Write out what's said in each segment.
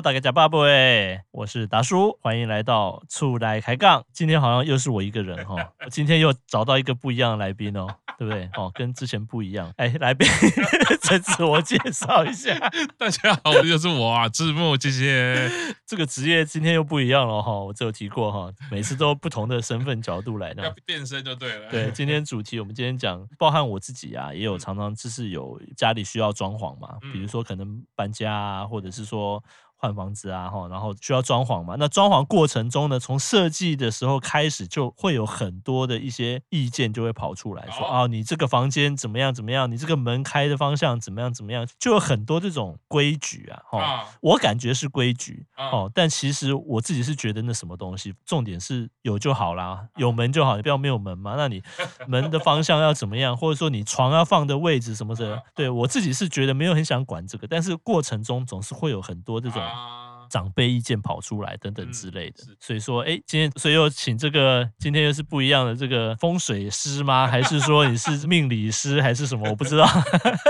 Hello，大家假爸爸喂，我是达叔，欢迎来到出来开杠。今天好像又是我一个人哈，我 今天又找到一个不一样的来宾哦，对不对？哦，跟之前不一样。哎，来宾，再自我介绍一下。大家好，我就是我啊，字幕这些。这个职业今天又不一样了哈，我只有提过哈，每次都不同的身份角度来的。要变身就对了。对，今天主题我们今天讲，包含我自己啊，也有常常就是有家里需要装潢嘛，比如说可能搬家啊，或者是说。换房子啊，哈，然后需要装潢嘛。那装潢过程中呢，从设计的时候开始，就会有很多的一些意见就会跑出来说，啊，你这个房间怎么样怎么样，你这个门开的方向怎么样怎么样，就有很多这种规矩啊，哈。我感觉是规矩，哦，但其实我自己是觉得那什么东西，重点是有就好啦，有门就好，你不要没有门嘛。那你 门的方向要怎么样，或者说你床要放的位置什么的，对，我自己是觉得没有很想管这个，但是过程中总是会有很多这种。长辈意见跑出来等等之类的，所以说，哎，今天所以又请这个今天又是不一样的这个风水师吗？还是说你是命理师还是什么？我不知道，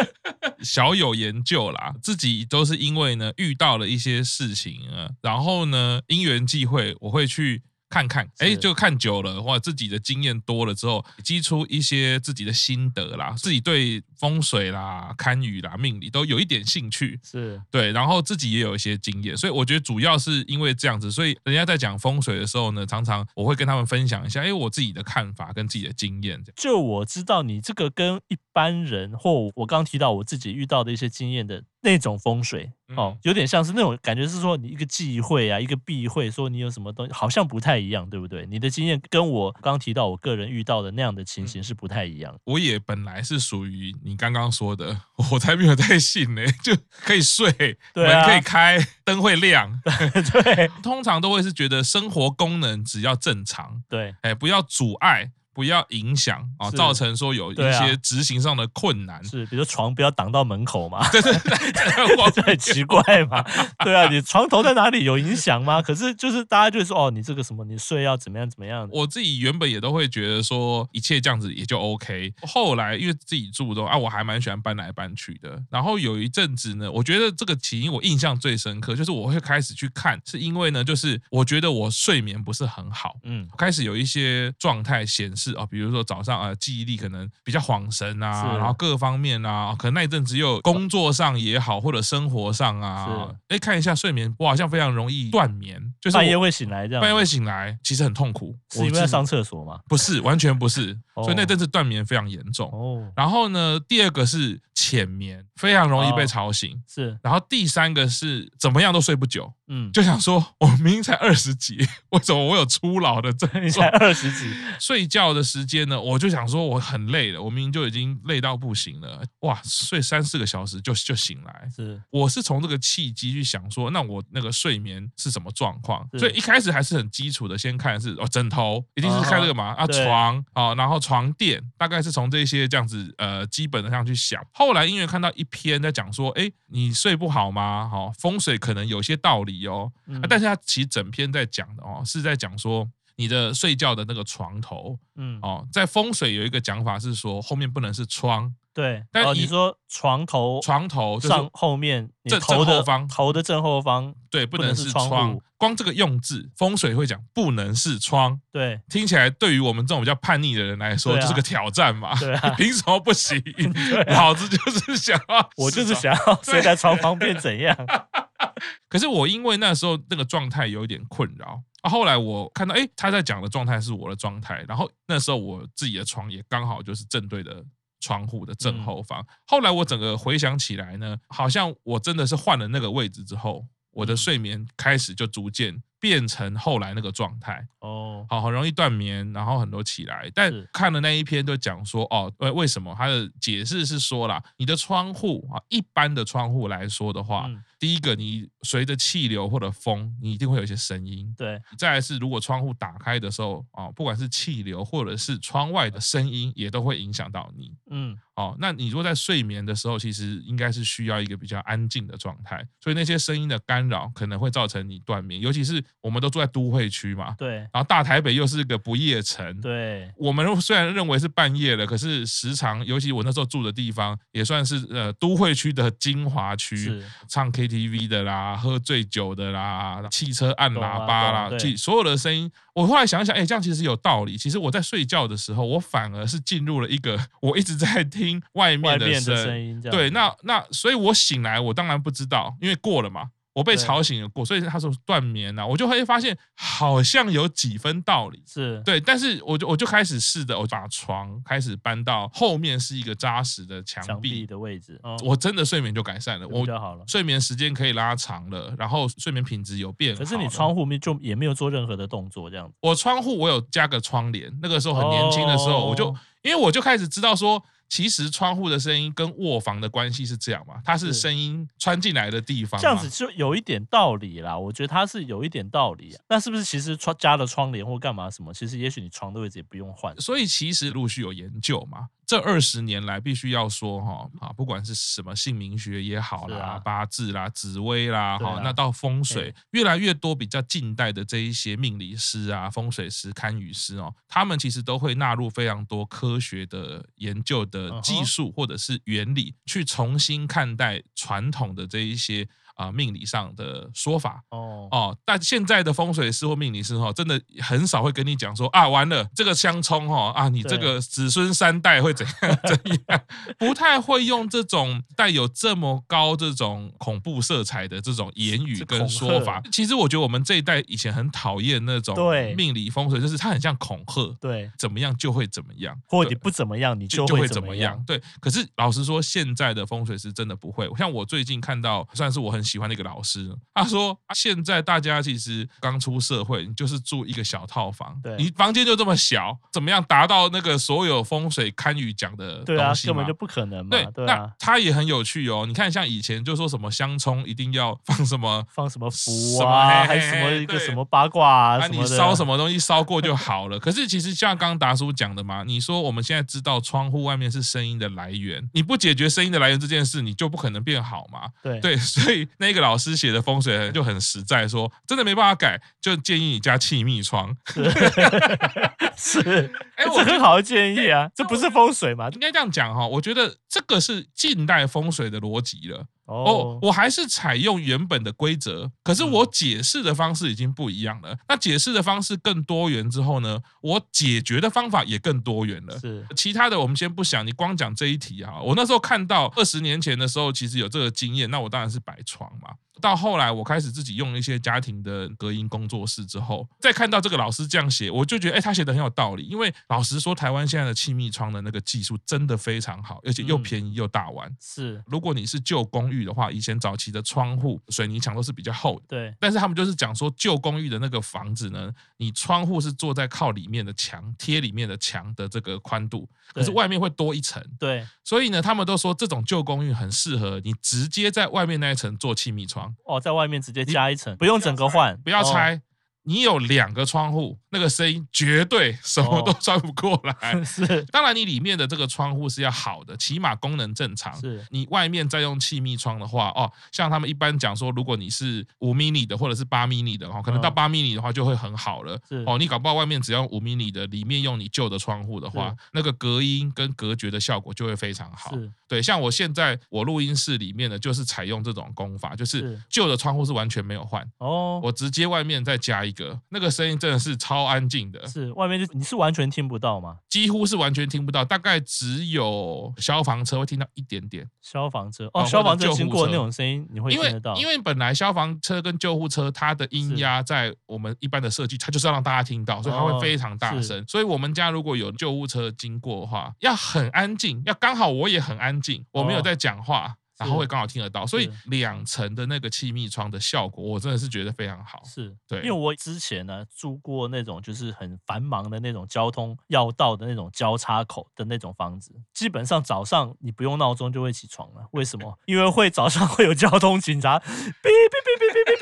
小有研究啦，自己都是因为呢遇到了一些事情啊，然后呢因缘际会，我会去。看看，哎，就看久了，或者自己的经验多了之后，积出一些自己的心得啦，自己对风水啦、堪舆啦、命理都有一点兴趣，是对，然后自己也有一些经验，所以我觉得主要是因为这样子，所以人家在讲风水的时候呢，常常我会跟他们分享一下，哎，我自己的看法跟自己的经验。就我知道你这个跟一般人或我刚提到我自己遇到的一些经验的。那种风水哦，有点像是那种感觉，是说你一个忌讳啊，一个避讳，说你有什么东西，好像不太一样，对不对？你的经验跟我刚提到我个人遇到的那样的情形是不太一样。我也本来是属于你刚刚说的，我才没有太信呢，就可以睡，对啊，门可以开，灯会亮，对，通常都会是觉得生活功能只要正常，对，哎，不要阻碍。不要影响啊，造成说有一些执行上的困难。是，比如说床不要挡到门口嘛。对 对对，这很奇怪嘛。对啊，你床头在哪里有影响吗？可是就是大家就说哦，你这个什么，你睡要怎么样怎么样。我自己原本也都会觉得说一切这样子也就 OK。后来因为自己住的啊，我还蛮喜欢搬来搬去的。然后有一阵子呢，我觉得这个起因我印象最深刻，就是我会开始去看，是因为呢，就是我觉得我睡眠不是很好，嗯，开始有一些状态显示。是啊，比如说早上啊，记忆力可能比较恍神啊，然后各方面啊，可能那一阵子又工作上也好，或者生活上啊，哎，看一下睡眠，我好像非常容易断眠，就是半夜会醒来这样，半夜会醒来，其实很痛苦，是因为在上厕所吗？不是，完全不是，所以那阵子断眠非常严重。哦，然后呢，第二个是浅眠，非常容易被吵醒，是，然后第三个是怎么样都睡不久。嗯，就想说，我明明才二十几，为什么我有初老的症 状？才二十几，睡觉的时间呢？我就想说，我很累了，我明明就已经累到不行了，哇，睡三四个小时就就醒来。是，我是从这个契机去想说，那我那个睡眠是什么状况？所以一开始还是很基础的，先看是哦，枕头一定是看这个嘛，啊，床啊，然后床垫，大概是从这些这样子呃基本的上去想。后来因为看到一篇在讲说，哎，你睡不好吗？好，风水可能有些道理。哦。啊，但是他其实整篇在讲的哦，是在讲说你的睡觉的那个床头，嗯，哦，在风水有一个讲法是说后面不能是窗，对，但你说床头，床头上后面正正后方，头的正后方，对，不能是窗，光这个用字，风水会讲不能是窗，对，听起来对于我们这种比较叛逆的人来说就是个挑战嘛，对啊，凭什么不行？老子就是想要，我就是想要睡在床旁边怎样？可是我因为那时候那个状态有一点困扰啊，后来我看到哎，他在讲的状态是我的状态，然后那时候我自己的床也刚好就是正对的窗户的正后方。后来我整个回想起来呢，好像我真的是换了那个位置之后，我的睡眠开始就逐渐变成后来那个状态哦，好，很容易断眠，然后很多起来。但看了那一篇就讲说哦，为为什么？他的解释是说啦，你的窗户啊，一般的窗户来说的话。第一个，你随着气流或者风，你一定会有一些声音。对，再来是如果窗户打开的时候啊，不管是气流或者是窗外的声音，也都会影响到你。嗯，哦，那你如果在睡眠的时候，其实应该是需要一个比较安静的状态，所以那些声音的干扰可能会造成你断眠。尤其是我们都住在都会区嘛，对，然后大台北又是个不夜城，对，我们虽然认为是半夜了，可是时常，尤其我那时候住的地方也算是呃都会区的精华区，唱。KTV 的啦，喝醉酒的啦，汽车按喇叭啦，对所有的声音。我后来想想，哎，这样其实有道理。其实我在睡觉的时候，我反而是进入了一个我一直在听外面的声音。对，那那所以，我醒来，我当然不知道，因为过了嘛。我被吵醒了过，所以他说断眠呐，我就会发现好像有几分道理，是对，但是我就我就开始试着，我把床开始搬到后面是一个扎实的墙壁的位置，我真的睡眠就改善了，我就好了，睡眠时间可以拉长了，然后睡眠品质有变好。可是你窗户面就也没有做任何的动作，这样子。我窗户我有加个窗帘，那个时候很年轻的时候，我就因为我就开始知道说。其实窗户的声音跟卧房的关系是这样嘛？它是声音穿进来的地方，这样子就有一点道理啦。我觉得它是有一点道理啊。那是不是其实窗加了窗帘或干嘛什么？其实也许你床的位置也不用换。所以其实陆续有研究嘛。这二十年来，必须要说哈啊，不管是什么姓名学也好啦，啊、八字啦、紫微啦哈，啊、那到风水，越来越多比较近代的这一些命理师啊、风水师、堪舆师哦，他们其实都会纳入非常多科学的研究的技术或者是原理，去重新看待传统的这一些。啊，命理上的说法哦哦，但现在的风水师或命理师哈，真的很少会跟你讲说啊，完了这个相冲哈啊，你这个子孙三代会怎样怎样，不太会用这种带有这么高这种恐怖色彩的这种言语跟说法。其实我觉得我们这一代以前很讨厌那种命理风水，就是它很像恐吓，对，怎么样就会怎么样，或你不怎么样，你就会怎么样。对，可是老实说，现在的风水师真的不会。像我最近看到，算是我很。喜欢那个老师，他说现在大家其实刚出社会，你就是住一个小套房，对，你房间就这么小，怎么样达到那个所有风水堪舆讲的东西？对啊，根本就不可能嘛。对，对啊，那他也很有趣哦。你看，像以前就说什么相冲一定要放什么 放什么符啊，还什么一个什么八卦啊，那你烧什么东西烧过就好了。可是其实像刚刚达叔讲的嘛，你说我们现在知道窗户外面是声音的来源，你不解决声音的来源这件事，你就不可能变好嘛。对对，所以。那个老师写的风水就很实在，说真的没办法改，就建议你加气密窗。是，哎，我很好的建议啊，这不是风水嘛？应该这样讲哈，我觉得这个是近代风水的逻辑了。哦，我还是采用原本的规则，可是我解释的方式已经不一样了。那解释的方式更多元之后呢，我解决的方法也更多元了。是，其他的我们先不想，你光讲这一题啊。我那时候看到二十年前的时候，其实有这个经验，那我当然是摆床嘛。到后来，我开始自己用一些家庭的隔音工作室之后，再看到这个老师这样写，我就觉得，哎，他写的很有道理。因为老实说，台湾现在的气密窗的那个技术真的非常好，而且又便宜又大碗。是，如果你是旧公寓的话，以前早期的窗户水泥墙都是比较厚的。对。但是他们就是讲说，旧公寓的那个房子呢，你窗户是坐在靠里面的墙，贴里面的墙的这个宽度，可是外面会多一层。对。所以呢，他们都说这种旧公寓很适合你直接在外面那一层做气密窗。哦，在外面直接加一层，不用整个换，不要拆。哦你有两个窗户，那个声音绝对什么都穿不过来。哦、是，当然你里面的这个窗户是要好的，起码功能正常。是，你外面再用气密窗的话，哦，像他们一般讲说，如果你是五 mini 的或者是八 mini 的哦，可能到八 mini 的话就会很好了。是，哦，你搞不好外面只要五 mini 的，里面用你旧的窗户的话，那个隔音跟隔绝的效果就会非常好。是，对，像我现在我录音室里面的就是采用这种功法，就是旧的窗户是完全没有换哦，我直接外面再加一。那个声音真的是超安静的，是外面就你是完全听不到吗？几乎是完全听不到，大概只有消防车会听到一点点。消防车哦，消防车经过那种声音你会听得到，因为因为本来消防车跟救护车它的音压在我们一般的设计，它就是要让大家听到，所以它会非常大声。所以我们家如果有救护车经过的话，要很安静，要刚好我也很安静，我没有在讲话。然后会刚好听得到所以两层的那个气密窗的效果我真的是觉得非常好是对。因为我之前呢住过那种就是很繁忙的那种交通要道的那种交叉口的那种房子基本上早上你不用闹钟就会起床了为什么？因为会早上会有交通警察哔哔哔哔哔哔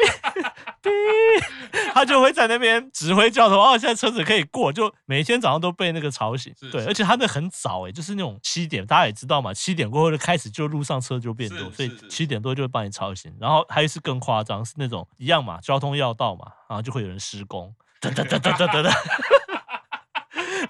他就会在那边指挥交通，哦，现在车子可以过，就每天早上都被那个吵醒。对，而且他那很早哎，就是那种七点，大家也知道嘛，七点过后就开始就路上车就变多。所以七点多就会把你吵醒，然后还有一次更夸张，是那种一样嘛，交通要道嘛，然后就会有人施工，哒哒哒哒哒哒哒，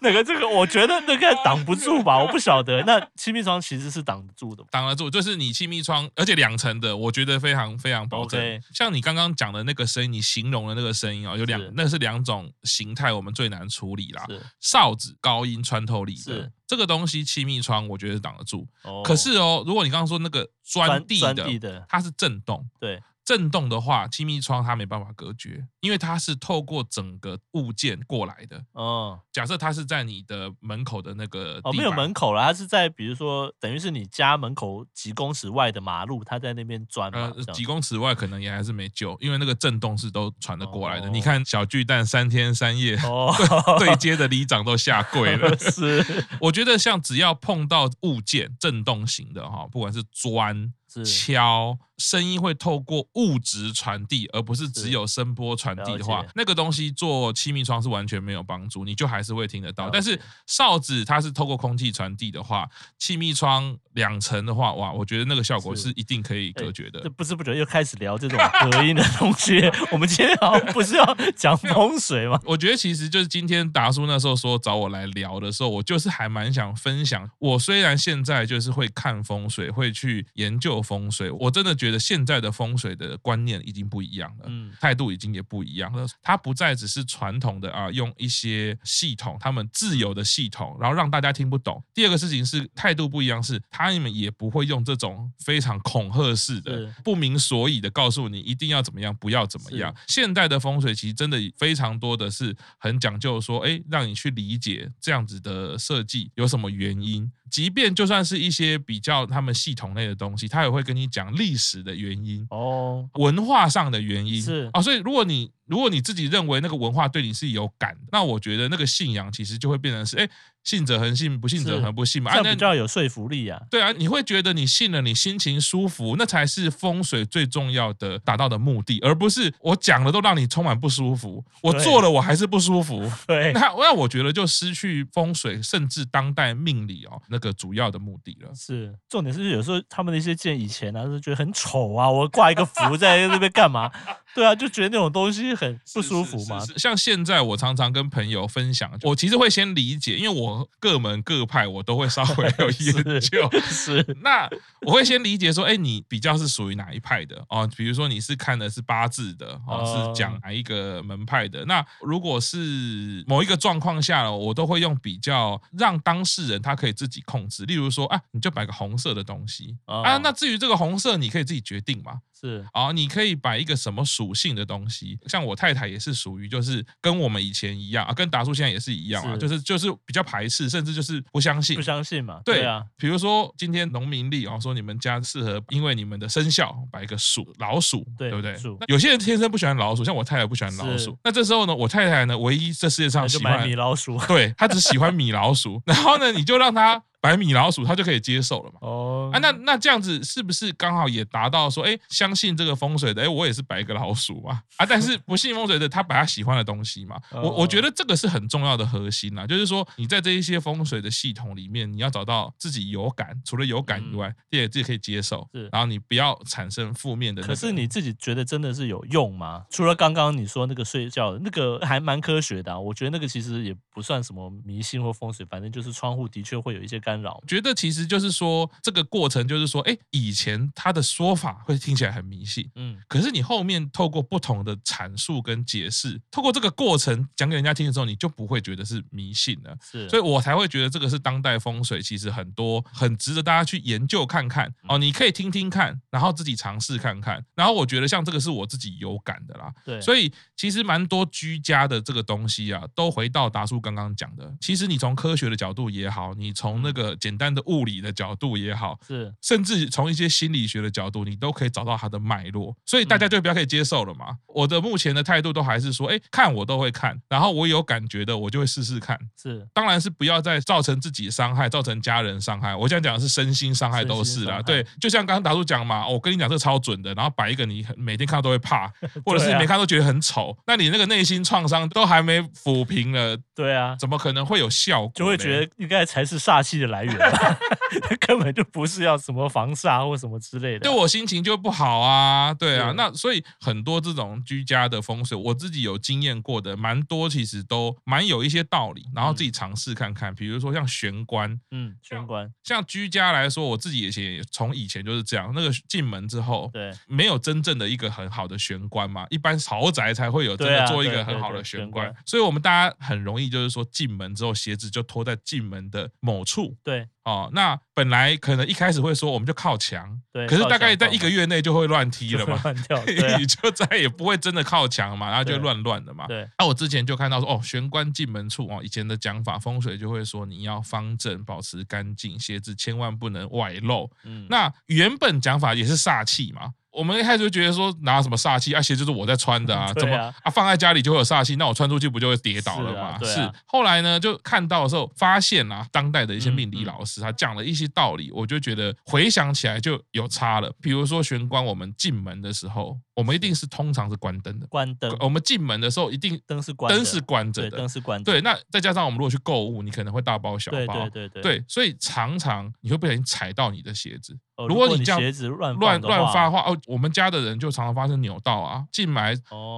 那个这个，我觉得那个挡不住吧，我不晓得。那气密窗其实是挡得住的，挡得住，就是你气密窗，而且两层的，我觉得非常非常保证。Okay. 像你刚刚讲的那个声音，你形容的那个声音啊，有两，那是两种形态，我们最难处理啦。哨子高音穿透力的这个东西，气密窗我觉得挡得住。可是哦，如果你刚刚说那个钻地的，它是震动，对。震动的话，气密窗它没办法隔绝，因为它是透过整个物件过来的。哦，假设它是在你的门口的那个哦，没有门口了，它是在比如说，等于是你家门口几公尺外的马路，它在那边钻。呃，几公尺外可能也还是没救，因为那个震动是都传得过来的。哦、你看小巨蛋三天三夜，哦、对接的里长都下跪了。是，我觉得像只要碰到物件震动型的哈，不管是钻。敲声音会透过物质传递，而不是只有声波传递的话，那个东西做气密窗是完全没有帮助，你就还是会听得到。但是哨子它是透过空气传递的话，气密窗两层的话，哇，我觉得那个效果是一定可以隔绝的。不知不觉又开始聊这种隔音的东西，我们今天好像不是要讲风水吗？我觉得其实就是今天达叔那时候说找我来聊的时候，我就是还蛮想分享。我虽然现在就是会看风水，会去研究。风水，我真的觉得现在的风水的观念已经不一样了，嗯，态度已经也不一样了。它不再只是传统的啊，用一些系统，他们自有的系统，然后让大家听不懂。第二个事情是态度不一样，是他们也不会用这种非常恐吓式的、不明所以的告诉你一定要怎么样，不要怎么样。现代的风水其实真的非常多的是很讲究说，哎，让你去理解这样子的设计有什么原因。即便就算是一些比较他们系统类的东西，他也会跟你讲历史的原因哦，文化上的原因是啊，所以如果你。如果你自己认为那个文化对你是有感的，那我觉得那个信仰其实就会变成是，哎，信者恒信，不信者恒不信嘛，这样比较有说服力啊。对啊，你会觉得你信了，你心情舒服，那才是风水最重要的达到的目的，而不是我讲了都让你充满不舒服，我做了我还是不舒服。对，那那我觉得就失去风水，甚至当代命理哦那个主要的目的了。是，重点是有时候他们的一些建以前呢、啊，是觉得很丑啊，我挂一个符在那边干嘛？对啊，就觉得那种东西很不舒服嘛。像现在我常常跟朋友分享，我其实会先理解，因为我各门各派我都会稍微有 研究。是，是那我会先理解说，哎，你比较是属于哪一派的哦？比如说你是看的是八字的，哦，是讲哪一个门派的？那如果是某一个状况下了，我都会用比较让当事人他可以自己控制。例如说啊，你就摆个红色的东西啊，那至于这个红色，你可以自己决定嘛。是啊，你可以摆一个什么属性的东西，像我太太也是属于就是跟我们以前一样啊，跟达叔现在也是一样啊，就是就是比较排斥，甚至就是不相信，不相信嘛。对啊，比如说今天农民历啊，说你们家适合，因为你们的生肖摆一个鼠老鼠，对不对？有些人天生不喜欢老鼠，像我太太不喜欢老鼠。那这时候呢，我太太呢，唯一这世界上喜欢米老鼠，对，她只喜欢米老鼠。然后呢，你就让她。摆米老鼠，他就可以接受了嘛？哦，啊，那那这样子是不是刚好也达到说，哎，相信这个风水的，哎，我也是摆一个老鼠嘛？啊，但是不信风水的，他摆他喜欢的东西嘛？我我觉得这个是很重要的核心啦，就是说你在这一些风水的系统里面，你要找到自己有感，除了有感以外，第二自己可以接受，是，然后你不要产生负面的。可是你自己觉得真的是有用吗？除了刚刚你说那个睡觉的那个还蛮科学的，我觉得那个其实也不算什么迷信或风水，反正就是窗户的确会有一些干扰，觉得其。实就是说，这个过程就是说，哎，以前他的说法会听起来很迷信，嗯，可是你后面透过不同的阐述跟解释，透过这个过程讲给人家听的时候，你就不会觉得是迷信了。是，所以我才会觉得这个是当代风水，其实很多很值得大家去研究看看哦。你可以听听看，然后自己尝试看看。然后我觉得像这个是我自己有感的啦。对，所以其实蛮多居家的这个东西啊，都回到达叔刚刚讲的。其实你从科学的角度也好，你从那个简单的物。理的角度也好，是甚至从一些心理学的角度，你都可以找到它的脉络，所以大家就比较可以接受了嘛。我的目前的态度都还是说，哎，看我都会看，然后我有感觉的，我就会试试看。是，当然是不要再造成自己伤害，造成家人伤害。我想讲的是身心伤害都是啦。对，就像刚刚达叔讲嘛，我跟你讲这超准的，然后摆一个你每天看到都会怕，或者是你没看都觉得很丑，那你那个内心创伤都还没抚平了，对啊，怎么可能会有效果？就会觉得应该才是煞气的来源。嘛，根本就不是要什么防煞或什么之类的。对我心情就不好啊，对啊，对。那所以很多这种居家的风水，我自己有经验过的，蛮多其实都蛮有一些道理，然后自己尝试看看。比如说像玄关，嗯，玄关，像居家来说，我自己以前也从以前就是这样，那个进门之后，对，没有真正的一个很好的玄关嘛，一般豪宅才会有真的做一个很好的玄关，所以我们大家很容易就是说进门之后鞋子就拖在进门的某处，对。哦，那本来可能一开始会说我们就靠墙，对，可是大概在一个月内就会乱踢了嘛，乱 跳，对啊、你就再也不会真的靠墙嘛，然后就乱乱的嘛。对，那我之前就看到说，哦，玄关进门处哦，以前的讲法风水就会说你要方正，保持干净，鞋子千万不能外露。嗯，那原本讲法也是煞气嘛。我们一开始就觉得说拿什么煞气啊，鞋就是我在穿的啊，怎么啊放在家里就会有煞气？那我穿出去不就会跌倒了吗？是。后来呢，就看到的时候发现啊，当代的一些命理老师他讲了一些道理，我就觉得回想起来就有差了。比如说玄关，我们进门的时候，我们一定是通常是关灯的，关灯。我们进门的时候一定灯是关，灯是关着的，灯是关。对，那再加上我们如果去购物，你可能会大包小包，对对对对，所以常常你会不小心踩到你的鞋子。如果你这样乱乱乱发话哦，我们家的人就常常发生扭到啊，进来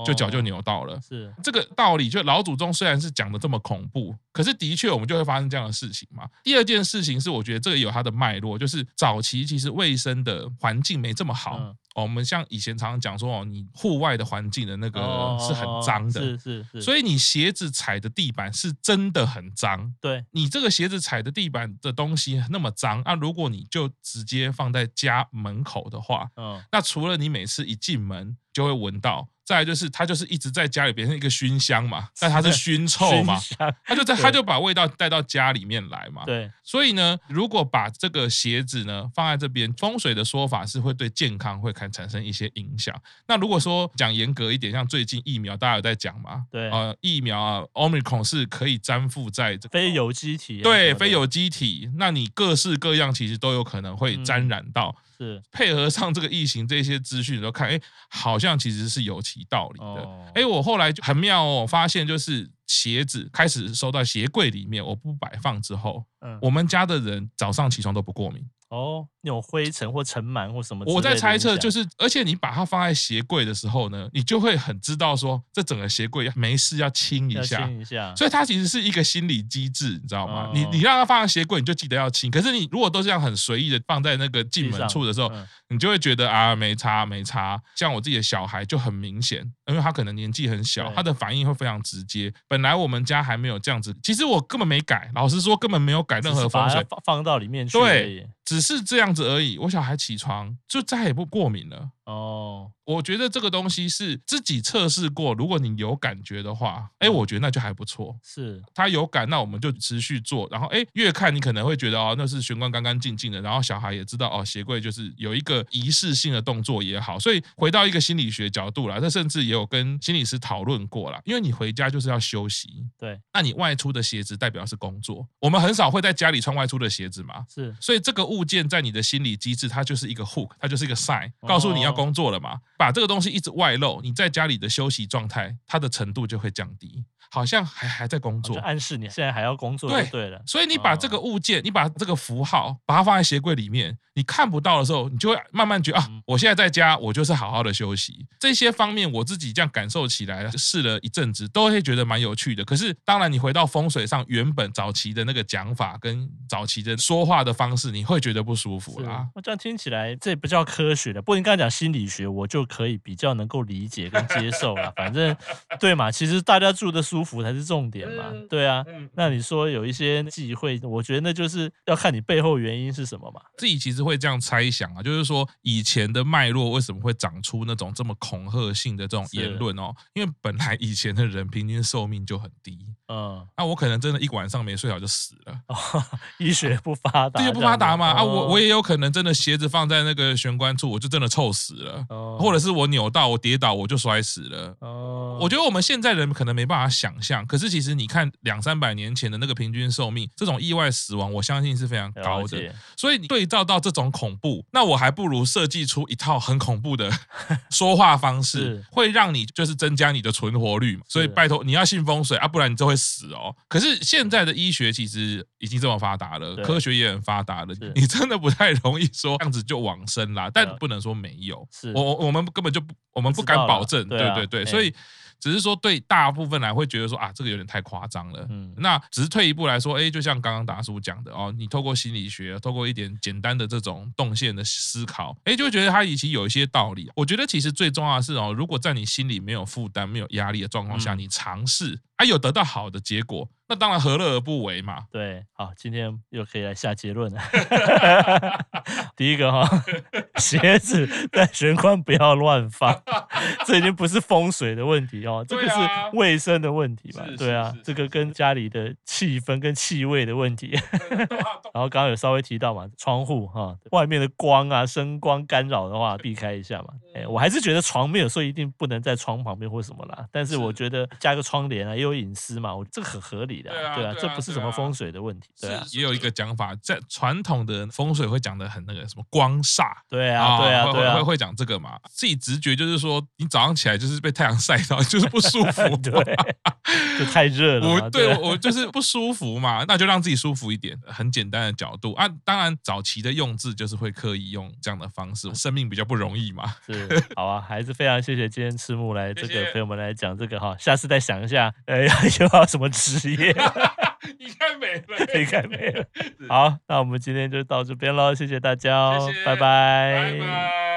就脚就扭到了。是这个道理，就老祖宗虽然是讲的这么恐怖，可是的确我们就会发生这样的事情嘛。第二件事情是，我觉得这个有它的脉络，就是早期其实卫生的环境没这么好。哦，我们像以前常常讲说哦，你户外的环境的那个是很脏的，是是是，所以你鞋子踩的地板是真的很脏。对，你这个鞋子踩的地板的东西那么脏，那如果你就直接放在家门口的话，嗯，那除了你每次一进门就会闻到。再来就是，他就是一直在家里变成一个熏香嘛，但他是熏臭嘛，他就在他就把味道带到家里面来嘛。对，所以呢，如果把这个鞋子呢放在这边，风水的说法是会对健康会看产生一些影响。那如果说讲严格一点，像最近疫苗大家有在讲嘛，对，呃，疫苗啊，Omicron 是可以粘附在这个非有机体，对，非有机体，那你各式各样其实都有可能会沾染到。嗯是配合上这个异形这些资讯，都看，哎，好像其实是有其道理的。哎，我后来就很妙哦，发现就是鞋子开始收到鞋柜里面，我不摆放之后，嗯，我们家的人早上起床都不过敏。哦，那种灰尘或尘螨或什么，我在猜测，就是而且你把它放在鞋柜的时候呢，你就会很知道说，这整个鞋柜没事要清一下，清一下。所以它其实是一个心理机制，你知道吗？你你让它放在鞋柜，你就记得要清。可是你如果都这样很随意的放在那个进门处的时候，你就会觉得啊，没差没差。像我自己的小孩就很明显，因为他可能年纪很小，他的反应会非常直接。本来我们家还没有这样子，其实我根本没改，老实说根本没有改任何风水，放放到里面去。对。只是这样子而已，我小孩起床就再也不过敏了。哦。我觉得这个东西是自己测试过，如果你有感觉的话，哎，我觉得那就还不错。是，他有感，那我们就持续做。然后，哎，越看你可能会觉得哦，那是玄关干干净净的。然后小孩也知道哦，鞋柜就是有一个仪式性的动作也好。所以回到一个心理学角度啦，这甚至也有跟心理师讨论过啦。因为你回家就是要休息，对，那你外出的鞋子代表是工作。我们很少会在家里穿外出的鞋子嘛，是。所以这个物件在你的心理机制，它就是一个 hook，它就是一个 sign，告诉你要工作了嘛。把这个东西一直外露，你在家里的休息状态，它的程度就会降低。好像还还在工作，暗示你现在还要工作对对了。所以你把这个物件，你把这个符号，把它放在鞋柜里面，你看不到的时候，你就会慢慢觉得啊，我现在在家，我就是好好的休息。这些方面我自己这样感受起来，试了一阵子，都会觉得蛮有趣的。可是当然，你回到风水上，原本早期的那个讲法跟早期的说话的方式，你会觉得不舒服啦。我这样听起来，这也不叫科学的。不过你刚才讲心理学，我就可以比较能够理解跟接受了。反正对嘛，其实大家住的舒服才是重点嘛。对啊，那你说有一些忌讳，我觉得那就是要看你背后原因是什么嘛。自己其实会这样猜想啊，就是说以前的脉络为什么会长出那种这么恐吓性的这种言论哦？因为本来以前的人平均寿命就很低，嗯，那我可能真的一晚上没睡好就死了。医学不发达，医学不发达嘛啊，我我也有可能真的鞋子放在那个玄关处，我就真的臭死死了，或者是我扭到我跌倒我就摔死了。哦，我觉得我们现在人可能没办法想象，可是其实你看两三百年前的那个平均寿命，这种意外死亡，我相信是非常高的。所以你对照到这种恐怖，那我还不如设计出一套很恐怖的 说话方式，会让你就是增加你的存活率嘛。所以拜托你要信风水啊，不然你就会死哦。可是现在的医学其实已经这么发达了，科学也很发达了，你真的不太容易说这样子就往生啦。但不能说没有，我我我们根本就不，我们不敢保证，对对对，所以。只是说，对大部分来会觉得说啊，这个有点太夸张了。嗯，那只是退一步来说，哎，就像刚刚达叔讲的哦，你透过心理学，透过一点简单的这种动线的思考，哎，就会觉得它已经有一些道理。我觉得其实最重要的是哦，如果在你心里没有负担、没有压力的状况下，你尝试，还有得到好的结果。那当然何乐而不为嘛？对，好，今天又可以来下结论了。第一个哈，鞋子在玄关不要乱放，这已经不是风水的问题哦，这个是卫生的问题嘛？对啊，这个跟家里的气氛跟气味的问题。然后刚刚有稍微提到嘛，窗户哈，外面的光啊，声光干扰的话，避开一下嘛。哎，我还是觉得床没有说一定不能在床旁边或什么啦，但是我觉得加个窗帘啊，也有隐私嘛，我这个很合理。的啊，对啊，这不是什么风水的问题。对啊，也有一个讲法，在传统的风水会讲的很那个什么光煞。对啊，对啊，会会会讲这个嘛？自己直觉就是说，你早上起来就是被太阳晒到，就是不舒服，对，就太热了。我对 我就是不舒服嘛，那就让自己舒服一点。很简单的角度啊，当然早期的用字就是会刻意用这样的方式，生命比较不容易嘛。是，好啊，还是非常谢谢今天赤木来这个陪我们来讲这个哈，下次再想一下，呃，有没有什么职业？应该没了，应该没了。好，那我们今天就到这边喽，谢谢大家哦，谢谢，拜拜。拜拜。